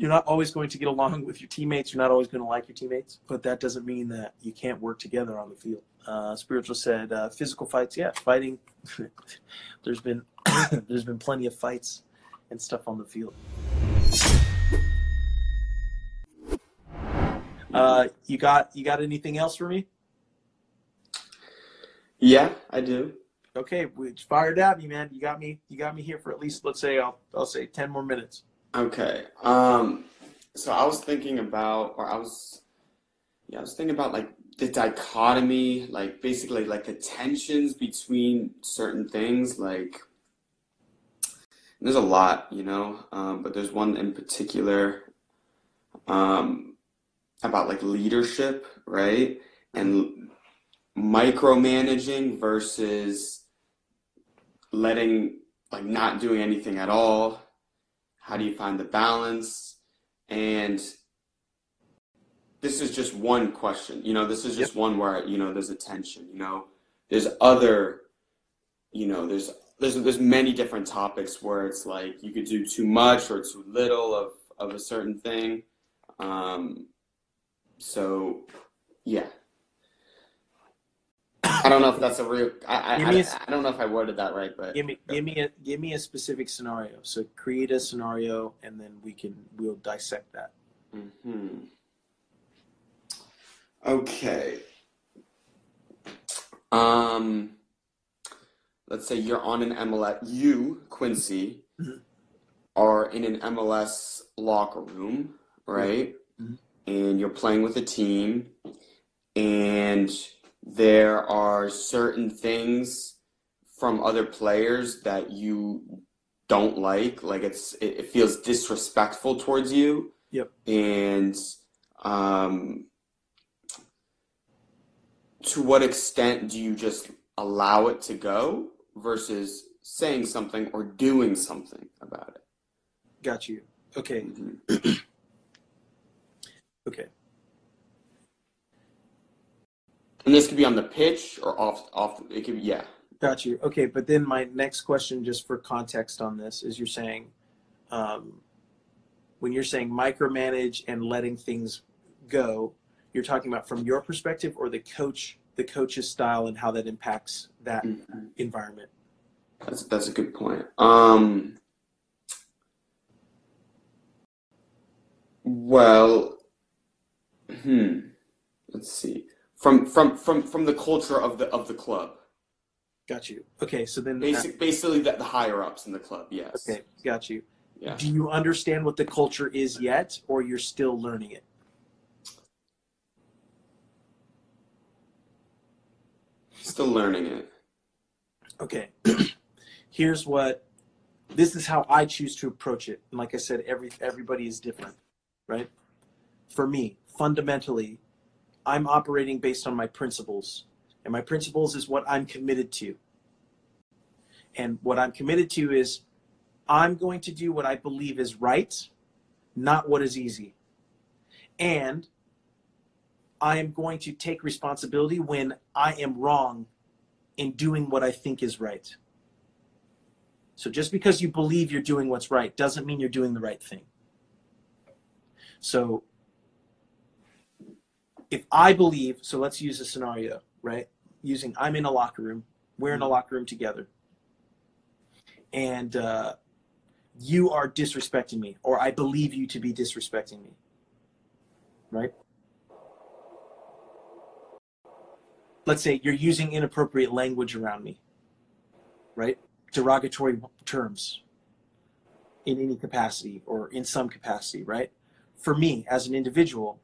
You're not always going to get along with your teammates. You're not always going to like your teammates, but that doesn't mean that you can't work together on the field. Uh, spiritual said uh, physical fights yeah fighting there's been there's been plenty of fights and stuff on the field uh, you got you got anything else for me Yeah, I do. okay which fired at me man you got me you got me here for at least let's say i'll, I'll say 10 more minutes Okay. Um, so I was thinking about, or I was, yeah, I was thinking about like the dichotomy, like basically like the tensions between certain things. Like, there's a lot, you know, um, but there's one in particular, um, about like leadership, right? And micromanaging versus letting, like, not doing anything at all. How do you find the balance? And this is just one question. You know, this is just one where, you know, there's a tension, you know. There's other, you know, there's there's there's many different topics where it's like you could do too much or too little of of a certain thing. Um, so yeah. I don't know if that's a real I, I, a I, don't know if I worded that right, but give me give me a give me a specific scenario so create a scenario and then we can we'll dissect that hmm Okay. Um, let's say you're on an MLS, you, Quincy, Mhm. are in an MLS locker room, right? Mhm. And you're playing with a team, and there are certain things from other players that you don't like, like it's it, it feels disrespectful towards you. Yep. And um, to what extent do you just allow it to go versus saying something or doing something about it? got you okay Mhm. okay And this could be on the pitch or off off it could be yeah. Got you. Okay, but then my next question, just for context on this, is you're saying, um, when you're saying micromanage and letting things go, you're talking about from your perspective or the coach, the coach's style and how that impacts that Mhm. environment. That's that's a good point. Um well hmm let's see. From from from from the culture of the of the club. Got you. Okay, so then, Basic basically the, the higher ups in the club, yes. okay, got you. Yeah. Do you understand what the culture is yet, or you're still learning it? Still learning it. okay here's what this is how i choose to approach it and like i said every everybody is different right for me fundamentally i'm operating based on my principles and my principles is what i'm committed to and what i'm committed to is i'm going to do what i believe is right not what is easy and i am going to take responsibility when i am wrong in doing what I think is right. So just because you believe you're doing what's right doesn't mean you're doing the right thing. So if I believe, so let's use a scenario, right? Using I'm in a locker room, we're in a locker room together, and uh, you are disrespecting me, or I believe you to be disrespecting me, right? let's say you're using inappropriate language around me, right? Derogatory terms in any capacity or in some capacity, right? For me as an individual,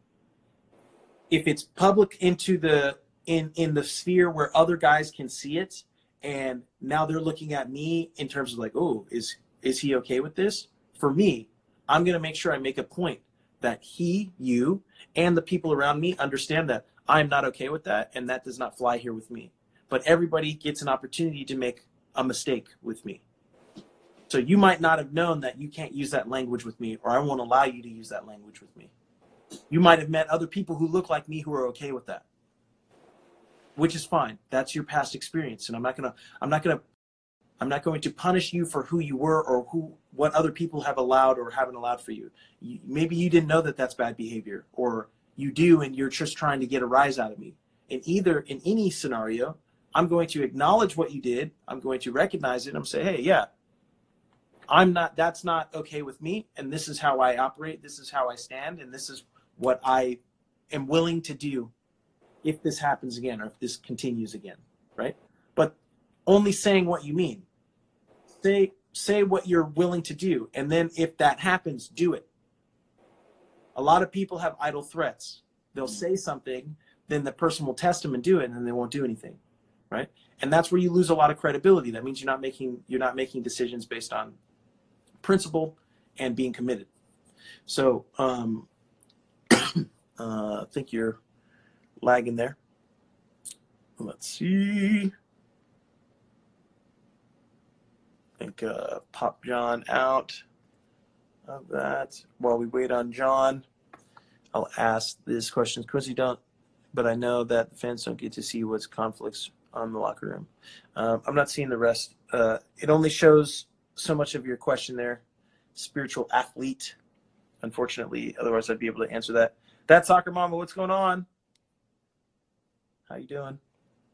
if it's public into the in in the sphere where other guys can see it and now they're looking at me in terms of like, "Oh, is is he okay with this?" For me, I'm going to make sure I make a point that he, you, and the people around me understand that I'm not okay with that, and that does not fly here with me. But everybody gets an opportunity to make a mistake with me. So you might not have known that you can't use that language with me, or I won't allow you to use that language with me. You might have met other people who look like me who are okay with that, which is fine. That's your past experience, and I'm not gonna, I'm not gonna, I'm not going to punish you for who you were or who, what other people have allowed or haven't allowed for you. you maybe you didn't know that that's bad behavior, or you do, and you're just trying to get a rise out of me. In either, in any scenario, I'm going to acknowledge what you did. I'm going to recognize it. I'm say, hey, yeah, I'm not, that's not okay with me. And this is how I operate. This is how I stand. And this is what I am willing to do if this happens again or if this continues again. Right. But only saying what you mean. Say, say what you're willing to do. And then if that happens, do it. A lot of people have idle threats. They'll say something, then the person will test them and do it, and then they won't do anything. Right. And that's where you lose a lot of credibility. That means you're not making you're not making decisions based on principle and being committed. So um, uh, I think you're lagging there. Let's see. I think uh, pop John out of that. While we wait on John, I'll ask this question. Quincy, don't, but I know that the fans don't get to see what's conflicts on the locker room. Um, I'm not seeing the rest. Uh, it only shows so much of your question there, spiritual athlete. Unfortunately, otherwise I'd be able to answer that. That soccer mama, what's going on? How you doing?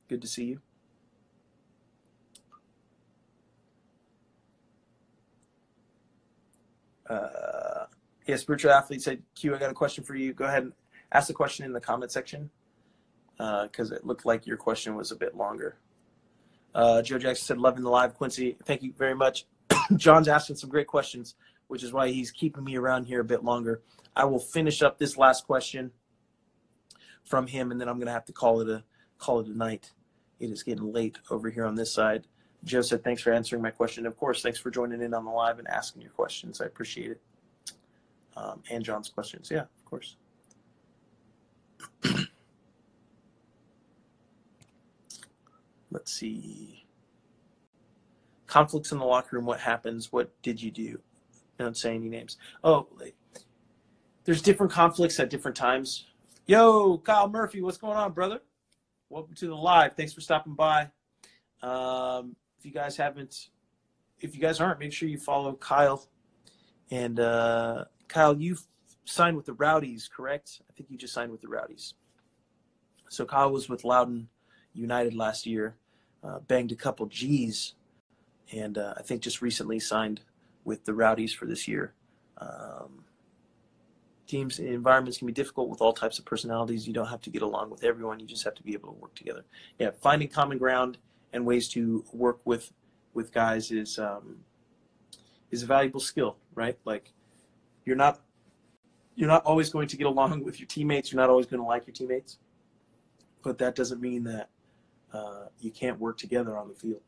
Good to see you. Uh, yeah, spiritual athlete said, "Q, I got a question for you. Go ahead and ask the question in the comment section because uh, it looked like your question was a bit longer." Uh, Joe Jackson said, "Loving the live, Quincy. Thank you very much." John's asking some great questions, which is why he's keeping me around here a bit longer. I will finish up this last question from him, and then I'm going to have to call it a call it a night. It is getting late over here on this side. Joe said, "Thanks for answering my question. Of course, thanks for joining in on the live and asking your questions. I appreciate it." Um, and John's questions, yeah, of course. Let's see conflicts in the locker room. What happens? What did you do? Don't say any names. Oh, there's different conflicts at different times. Yo, Kyle Murphy, what's going on, brother? Welcome to the live. Thanks for stopping by. Um, if you guys haven't, if you guys aren't, make sure you follow Kyle. And uh, Kyle, you signed with the Rowdies, correct? I think you just signed with the Rowdies. So Kyle was with Loudoun United last year, uh, banged a couple G's and uh, I think just recently signed with the Rowdies for this year. Um, teams environments can be difficult with all types of personalities. You don't have to get along with everyone. You just have to be able to work together. Yeah, finding common ground and ways to work with with guys is um, is a valuable skill, right? Like you're not you're not always going to get along with your teammates. You're not always going to like your teammates, but that doesn't mean that uh, you can't work together on the field.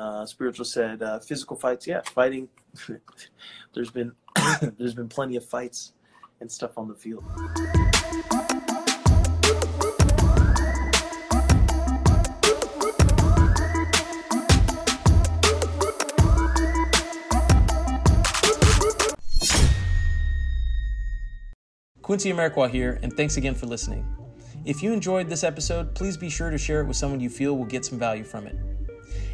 Uh, spiritual said uh, physical fights. Yeah, fighting. there's been there's been plenty of fights and stuff on the field. Quincy Amarikwa here, and thanks again for listening. If you enjoyed this episode, please be sure to share it with someone you feel will get some value from it.